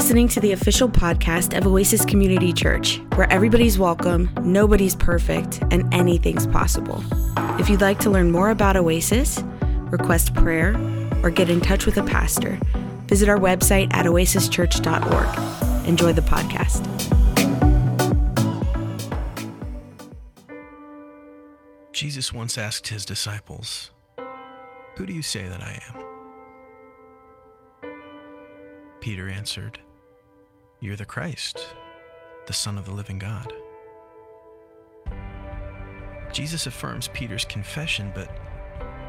listening to the official podcast of Oasis Community Church, where everybody's welcome, nobody's perfect, and anything's possible. If you'd like to learn more about Oasis, request prayer, or get in touch with a pastor, visit our website at oasischurch.org. Enjoy the podcast. Jesus once asked his disciples, Who do you say that I am? Peter answered, You're the Christ, the Son of the living God. Jesus affirms Peter's confession, but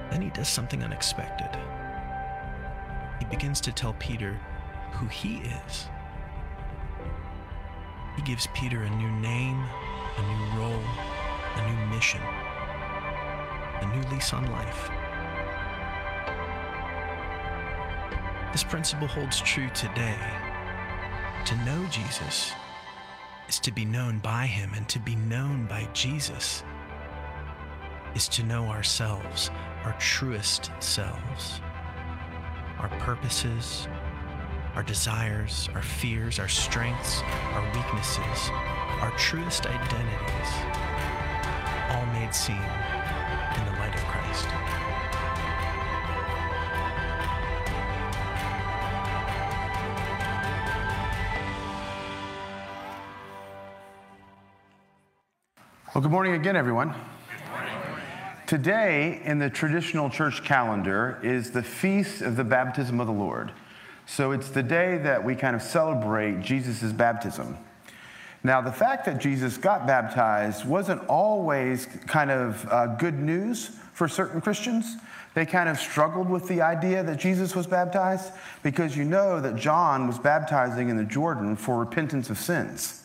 then he does something unexpected. He begins to tell Peter who he is. He gives Peter a new name, a new role, a new mission, a new lease on life. This principle holds true today. To know Jesus is to be known by him, and to be known by Jesus is to know ourselves, our truest selves, our purposes, our desires, our fears, our strengths, our weaknesses, our truest identities, all made seen Well, good morning again, everyone. Today, in the traditional church calendar, is the feast of the baptism of the Lord. So it's the day that we kind of celebrate Jesus' baptism. Now, the fact that Jesus got baptized wasn't always kind of uh, good news for certain Christians. They kind of struggled with the idea that Jesus was baptized because you know that John was baptizing in the Jordan for repentance of sins.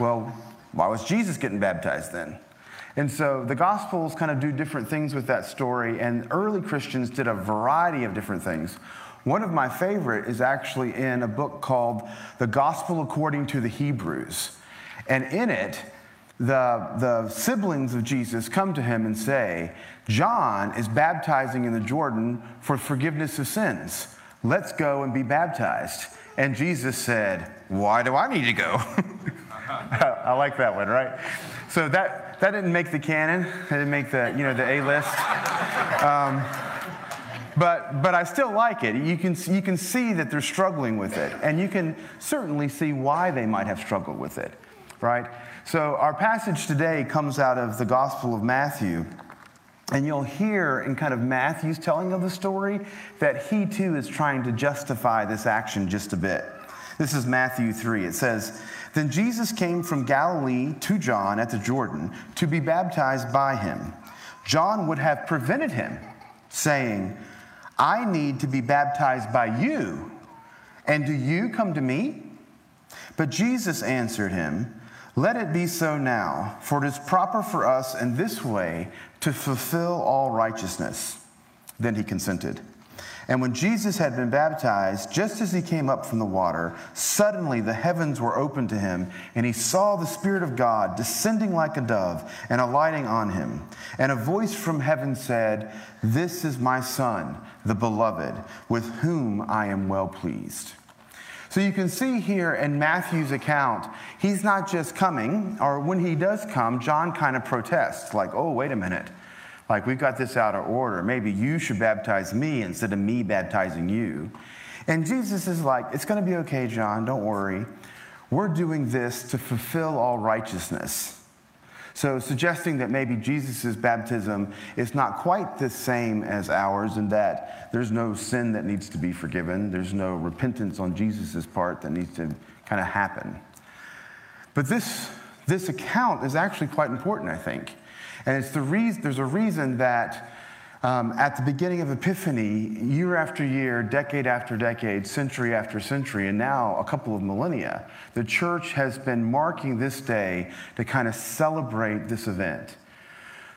Well, why was Jesus getting baptized then? And so the Gospels kind of do different things with that story, and early Christians did a variety of different things. One of my favorite is actually in a book called The Gospel According to the Hebrews. And in it, the, the siblings of Jesus come to him and say, John is baptizing in the Jordan for forgiveness of sins. Let's go and be baptized. And Jesus said, Why do I need to go? I like that one, right? So that, that didn't make the canon. It didn't make the, you know, the A list. Um, but, but I still like it. You can, you can see that they're struggling with it. And you can certainly see why they might have struggled with it, right? So our passage today comes out of the Gospel of Matthew. And you'll hear in kind of Matthew's telling of the story that he too is trying to justify this action just a bit. This is Matthew 3. It says, Then Jesus came from Galilee to John at the Jordan to be baptized by him. John would have prevented him, saying, I need to be baptized by you, and do you come to me? But Jesus answered him, Let it be so now, for it is proper for us in this way to fulfill all righteousness. Then he consented. And when Jesus had been baptized, just as he came up from the water, suddenly the heavens were opened to him, and he saw the Spirit of God descending like a dove and alighting on him. And a voice from heaven said, This is my Son, the beloved, with whom I am well pleased. So you can see here in Matthew's account, he's not just coming, or when he does come, John kind of protests, like, oh, wait a minute. Like, we've got this out of order. Maybe you should baptize me instead of me baptizing you. And Jesus is like, it's going to be okay, John, don't worry. We're doing this to fulfill all righteousness. So, suggesting that maybe Jesus' baptism is not quite the same as ours, and that there's no sin that needs to be forgiven, there's no repentance on Jesus' part that needs to kind of happen. But this, this account is actually quite important, I think. And it's the reason, there's a reason that um, at the beginning of Epiphany, year after year, decade after decade, century after century, and now a couple of millennia, the church has been marking this day to kind of celebrate this event.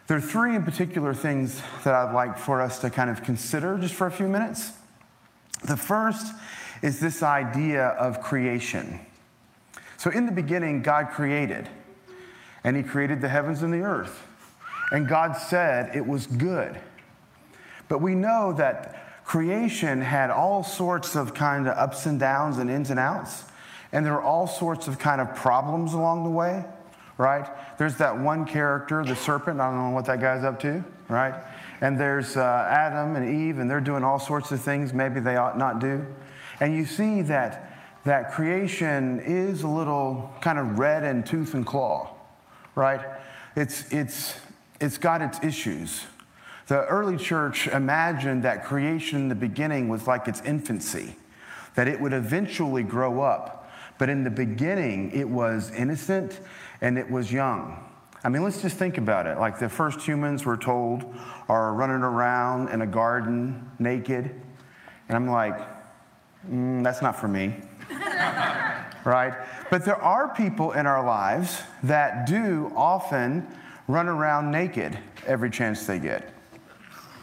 There are three in particular things that I'd like for us to kind of consider just for a few minutes. The first is this idea of creation. So, in the beginning, God created, and He created the heavens and the earth. And God said it was good. But we know that creation had all sorts of kind of ups and downs and ins and outs. and there were all sorts of kind of problems along the way, right? There's that one character, the serpent, I don't know what that guy's up to, right? And there's uh, Adam and Eve, and they're doing all sorts of things maybe they ought not do. And you see that that creation is a little kind of red in tooth and claw, right? It's, it's, it's got its issues. The early church imagined that creation in the beginning was like its infancy, that it would eventually grow up. But in the beginning, it was innocent and it was young. I mean, let's just think about it. Like the first humans, we're told, are running around in a garden naked. And I'm like, mm, that's not for me. right? But there are people in our lives that do often run around naked every chance they get.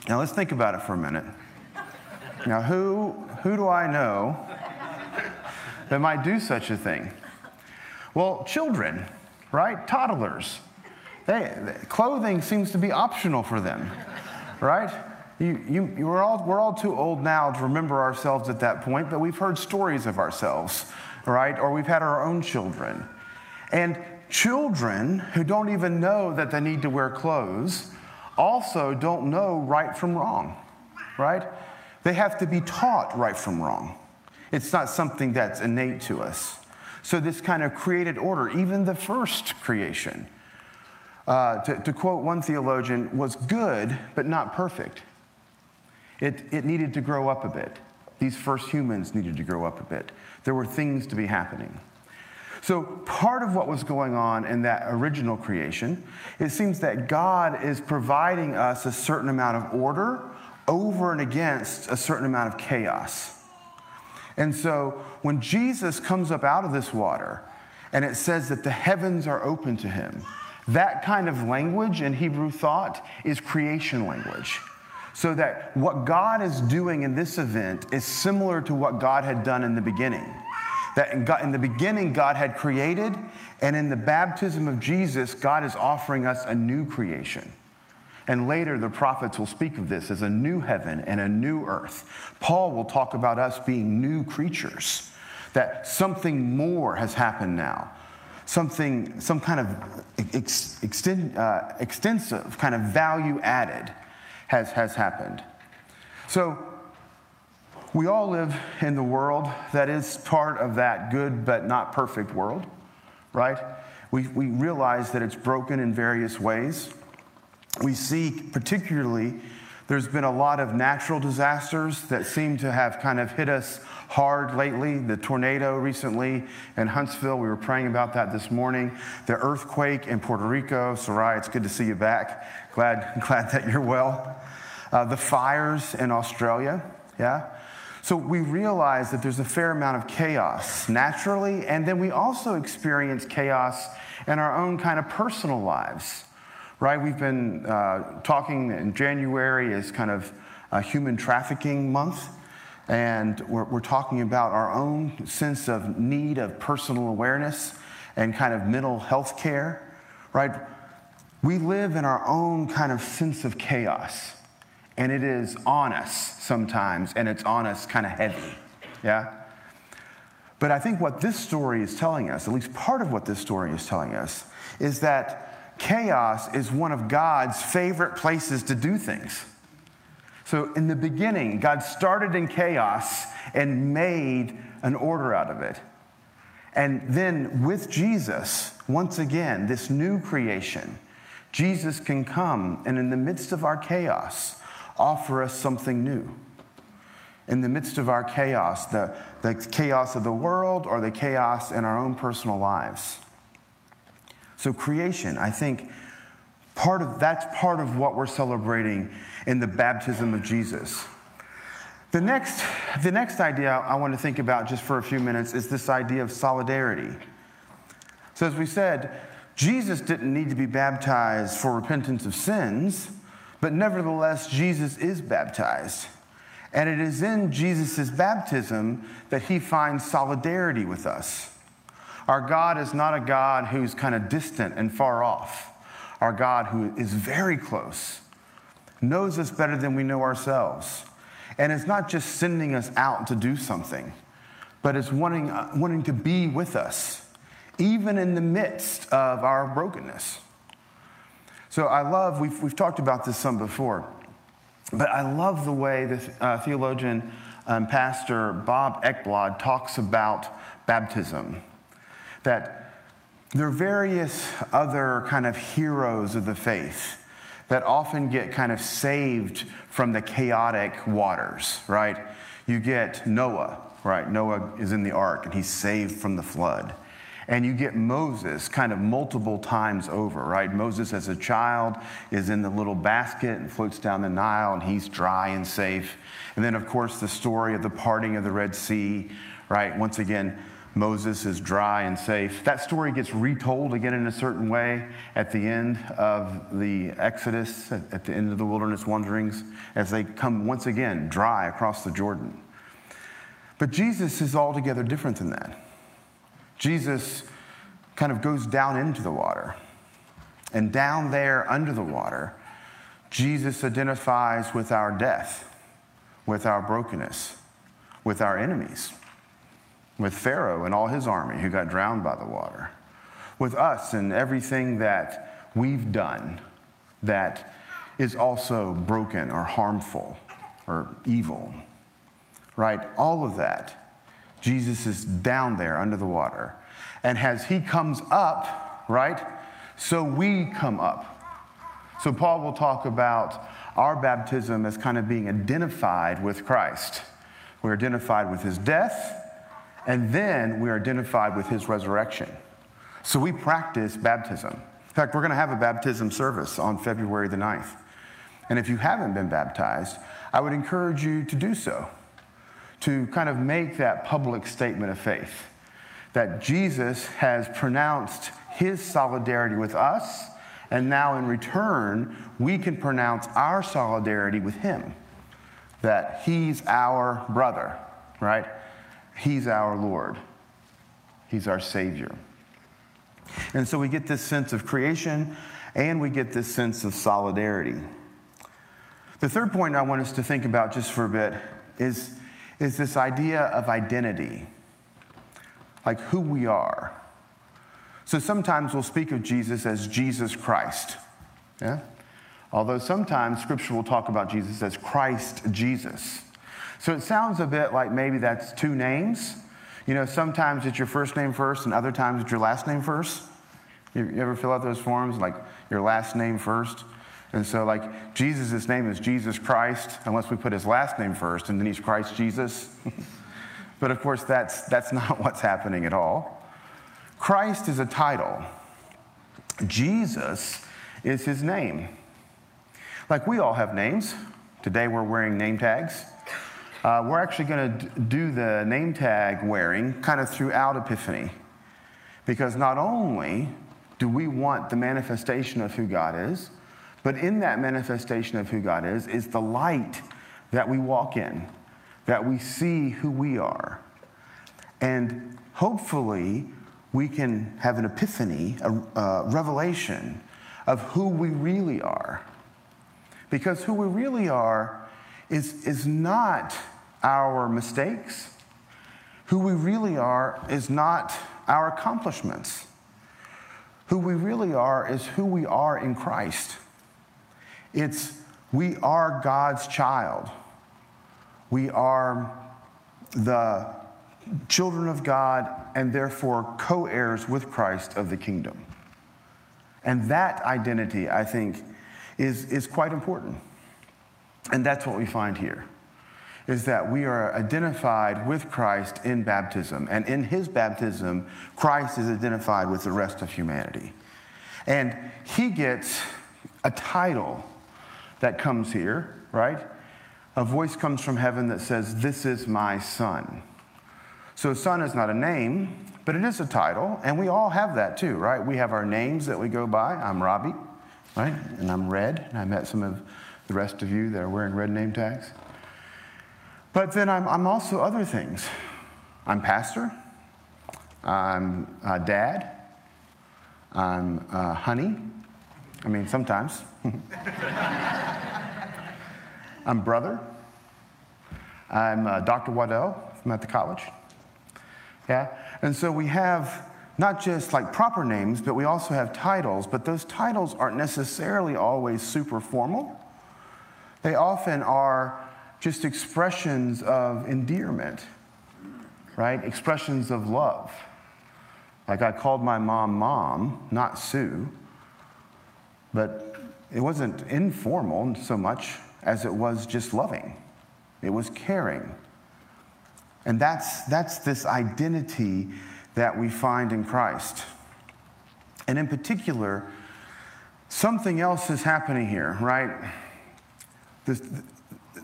Now let's think about it for a minute. Now, who, who do I know that might do such a thing? Well, children, right? Toddlers. They, clothing seems to be optional for them, right? You, you, you, we're, all, we're all too old now to remember ourselves at that point, but we've heard stories of ourselves, right? Or we've had our own children. And children who don't even know that they need to wear clothes also don't know right from wrong, right? They have to be taught right from wrong. It's not something that's innate to us. So, this kind of created order, even the first creation, uh, to, to quote one theologian, was good, but not perfect. It, it needed to grow up a bit. These first humans needed to grow up a bit. There were things to be happening. So, part of what was going on in that original creation, it seems that God is providing us a certain amount of order over and against a certain amount of chaos. And so, when Jesus comes up out of this water and it says that the heavens are open to him, that kind of language in Hebrew thought is creation language. So that what God is doing in this event is similar to what God had done in the beginning. That in, God, in the beginning, God had created, and in the baptism of Jesus, God is offering us a new creation. And later, the prophets will speak of this as a new heaven and a new earth. Paul will talk about us being new creatures, that something more has happened now something, some kind of ex, extend, uh, extensive kind of value added has, has happened. So, we all live in the world that is part of that good but not perfect world, right? We, we realize that it's broken in various ways. We see, particularly, there's been a lot of natural disasters that seem to have kind of hit us hard lately. The tornado recently in Huntsville, we were praying about that this morning. The earthquake in Puerto Rico. Sarai, it's good to see you back. Glad, glad that you're well. Uh, the fires in Australia, yeah. So we realize that there's a fair amount of chaos naturally, and then we also experience chaos in our own kind of personal lives, right? We've been uh, talking in January as kind of a human trafficking month. And we're, we're talking about our own sense of need of personal awareness and kind of mental health care, right? We live in our own kind of sense of chaos, and it is on us sometimes, and it's on us kind of heavy, yeah? But I think what this story is telling us, at least part of what this story is telling us, is that chaos is one of God's favorite places to do things. So, in the beginning, God started in chaos and made an order out of it. And then with Jesus, once again, this new creation, Jesus can come and in the midst of our chaos, offer us something new. In the midst of our chaos, the, the chaos of the world or the chaos in our own personal lives. So, creation, I think, part of, that's part of what we're celebrating in the baptism of Jesus. The next, the next idea I want to think about just for a few minutes is this idea of solidarity. So, as we said, Jesus didn't need to be baptized for repentance of sins, but nevertheless, Jesus is baptized. And it is in Jesus' baptism that he finds solidarity with us. Our God is not a God who's kind of distant and far off. Our God, who is very close, knows us better than we know ourselves. And is not just sending us out to do something, but is wanting, wanting to be with us, even in the midst of our brokenness. So I love, we've, we've talked about this some before, but I love the way the uh, theologian um, Pastor Bob Ekblad talks about baptism. That there are various other kind of heroes of the faith that often get kind of saved from the chaotic waters, right? You get Noah, right? Noah is in the ark and he's saved from the flood. And you get Moses kind of multiple times over, right? Moses, as a child, is in the little basket and floats down the Nile, and he's dry and safe. And then, of course, the story of the parting of the Red Sea, right? Once again, Moses is dry and safe. That story gets retold again in a certain way at the end of the Exodus, at the end of the wilderness wanderings, as they come once again dry across the Jordan. But Jesus is altogether different than that. Jesus kind of goes down into the water. And down there under the water, Jesus identifies with our death, with our brokenness, with our enemies, with Pharaoh and all his army who got drowned by the water, with us and everything that we've done that is also broken or harmful or evil, right? All of that Jesus is down there under the water. And as he comes up, right, so we come up. So Paul will talk about our baptism as kind of being identified with Christ. We're identified with his death, and then we're identified with his resurrection. So we practice baptism. In fact, we're going to have a baptism service on February the 9th. And if you haven't been baptized, I would encourage you to do so to kind of make that public statement of faith that Jesus has pronounced his solidarity with us, and now in return, we can pronounce our solidarity with him. That he's our brother, right? He's our Lord, he's our Savior. And so we get this sense of creation and we get this sense of solidarity. The third point I want us to think about just for a bit is is this idea of identity, like who we are. So sometimes we'll speak of Jesus as Jesus Christ. Yeah? Although sometimes scripture will talk about Jesus as Christ Jesus. So it sounds a bit like maybe that's two names. You know, sometimes it's your first name first, and other times it's your last name first. You ever fill out those forms like your last name first? And so, like, Jesus' name is Jesus Christ, unless we put his last name first, and then he's Christ Jesus. but of course, that's, that's not what's happening at all. Christ is a title, Jesus is his name. Like, we all have names. Today, we're wearing name tags. Uh, we're actually going to do the name tag wearing kind of throughout Epiphany. Because not only do we want the manifestation of who God is, but in that manifestation of who God is, is the light that we walk in, that we see who we are. And hopefully, we can have an epiphany, a, a revelation of who we really are. Because who we really are is, is not our mistakes. Who we really are is not our accomplishments. Who we really are is who we are in Christ. It's we are God's child. We are the children of God and therefore co heirs with Christ of the kingdom. And that identity, I think, is, is quite important. And that's what we find here is that we are identified with Christ in baptism. And in his baptism, Christ is identified with the rest of humanity. And he gets a title that comes here, right? A voice comes from heaven that says, This is my son. So, son is not a name, but it is a title, and we all have that too, right? We have our names that we go by. I'm Robbie, right? And I'm Red, and I met some of the rest of you that are wearing red name tags. But then I'm, I'm also other things. I'm pastor, I'm dad, I'm honey. I mean, sometimes. I'm brother. I'm uh, Dr. Waddell from at the college. Yeah? And so we have not just like proper names, but we also have titles, but those titles aren't necessarily always super formal. They often are just expressions of endearment, right? Expressions of love. Like I called my mom mom, not Sue, but it wasn't informal so much as it was just loving. It was caring. And that's, that's this identity that we find in Christ. And in particular, something else is happening here, right? The,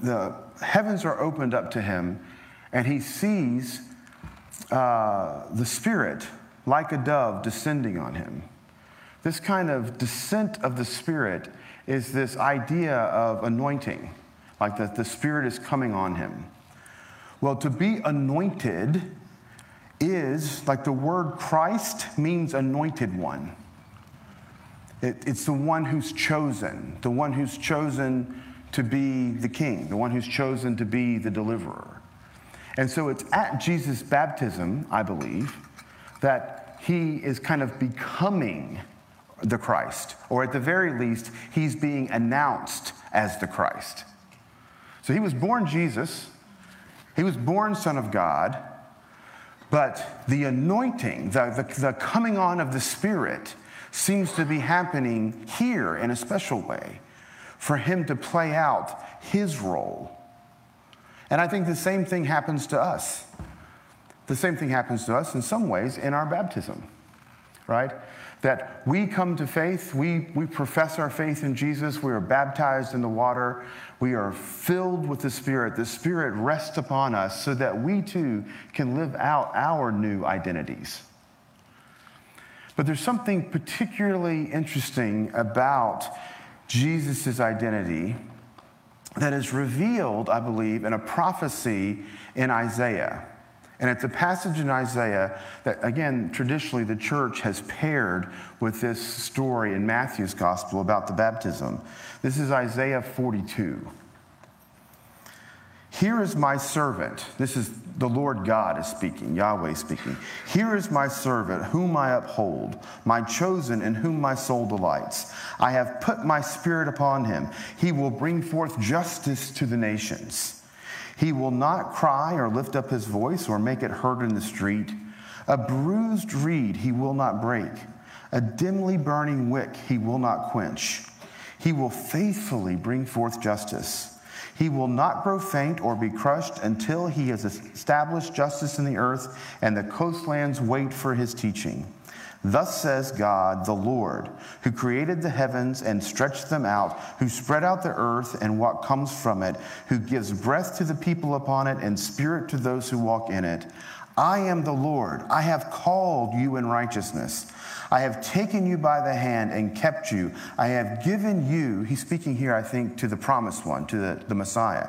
the heavens are opened up to him, and he sees uh, the Spirit like a dove descending on him. This kind of descent of the Spirit is this idea of anointing, like that the Spirit is coming on him. Well, to be anointed is like the word Christ means anointed one. It, it's the one who's chosen, the one who's chosen to be the king, the one who's chosen to be the deliverer. And so it's at Jesus' baptism, I believe, that he is kind of becoming the Christ, or at the very least, he's being announced as the Christ. So he was born Jesus, he was born Son of God, but the anointing, the, the, the, coming on of the Spirit, seems to be happening here in a special way for him to play out his role. And I think the same thing happens to us. The same thing happens to us in some ways in our baptism, right? That we come to faith, we, we profess our faith in Jesus, we are baptized in the water, we are filled with the Spirit. The Spirit rests upon us so that we too can live out our new identities. But there's something particularly interesting about Jesus' identity that is revealed, I believe, in a prophecy in Isaiah. And it's a passage in Isaiah that, again, traditionally the church has paired with this story in Matthew's gospel about the baptism. This is Isaiah 42. Here is my servant. This is the Lord God is speaking, Yahweh speaking. Here is my servant, whom I uphold, my chosen, in whom my soul delights. I have put my spirit upon him. He will bring forth justice to the nations. He will not cry or lift up his voice or make it heard in the street. A bruised reed he will not break, a dimly burning wick he will not quench. He will faithfully bring forth justice. He will not grow faint or be crushed until he has established justice in the earth and the coastlands wait for his teaching. Thus says God, the Lord, who created the heavens and stretched them out, who spread out the earth and what comes from it, who gives breath to the people upon it and spirit to those who walk in it. I am the Lord. I have called you in righteousness. I have taken you by the hand and kept you. I have given you, he's speaking here, I think, to the promised one, to the, the Messiah.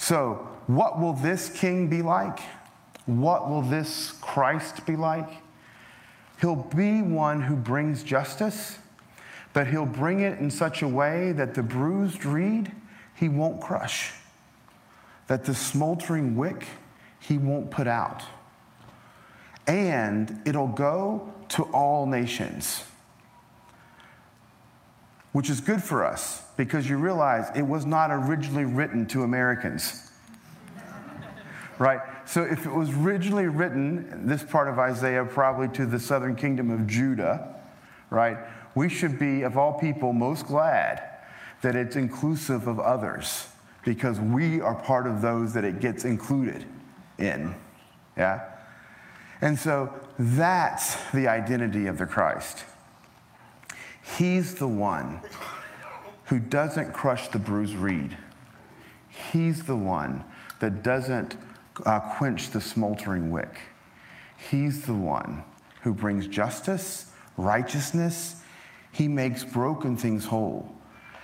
So, what will this king be like? What will this Christ be like? He'll be one who brings justice, but he'll bring it in such a way that the bruised reed he won't crush, that the smoldering wick he won't put out. And it'll go to all nations, which is good for us because you realize it was not originally written to Americans. right? So if it was originally written, this part of Isaiah, probably to the southern kingdom of Judah, right? We should be, of all people, most glad that it's inclusive of others because we are part of those that it gets included in. Yeah? And so that's the identity of the Christ. He's the one who doesn't crush the bruised reed. He's the one that doesn't uh, quench the smoldering wick. He's the one who brings justice, righteousness. He makes broken things whole.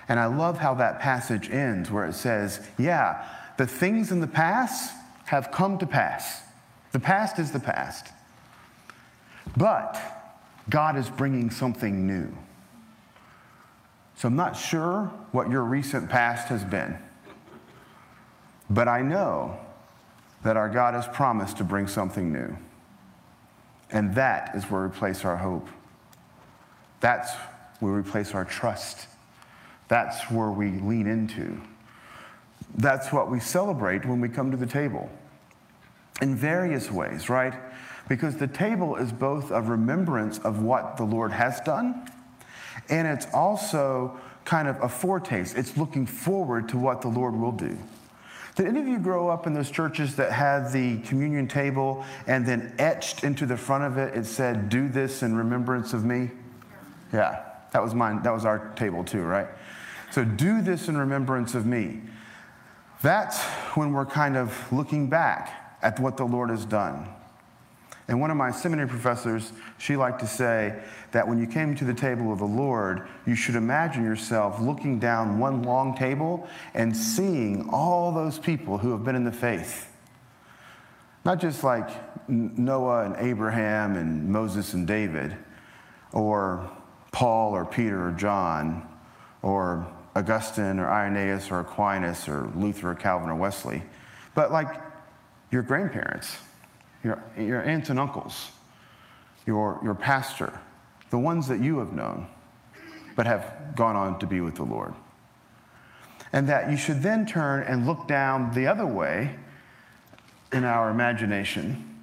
And I love how that passage ends where it says, Yeah, the things in the past have come to pass. The past is the past. But God is bringing something new. So I'm not sure what your recent past has been, but I know that our God has promised to bring something new. And that is where we place our hope. That's where we place our trust. That's where we lean into. That's what we celebrate when we come to the table in various ways, right? Because the table is both a remembrance of what the Lord has done, and it's also kind of a foretaste. It's looking forward to what the Lord will do. Did any of you grow up in those churches that had the communion table and then etched into the front of it, it said, Do this in remembrance of me? Yeah, that was mine. That was our table too, right? So, do this in remembrance of me. That's when we're kind of looking back at what the Lord has done. And one of my seminary professors, she liked to say that when you came to the table of the Lord, you should imagine yourself looking down one long table and seeing all those people who have been in the faith. Not just like Noah and Abraham and Moses and David, or Paul or Peter or John, or Augustine or Irenaeus or Aquinas or Luther or Calvin or Wesley, but like your grandparents your, your aunts and uncles, your, your pastor, the ones that you have known, but have gone on to be with the Lord. And that you should then turn and look down the other way in our imagination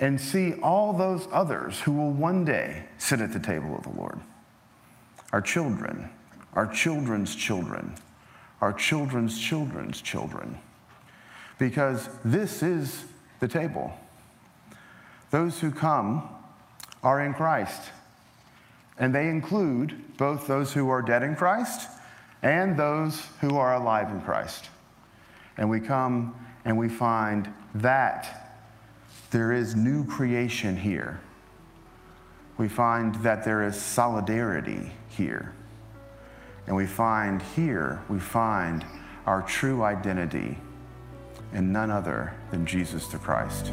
and see all those others who will one day sit at the table of the Lord. Our children, our children's children, our children's children's children. Because this is the table. Those who come are in Christ. And they include both those who are dead in Christ and those who are alive in Christ. And we come and we find that there is new creation here. We find that there is solidarity here. And we find here, we find our true identity in none other than Jesus the Christ.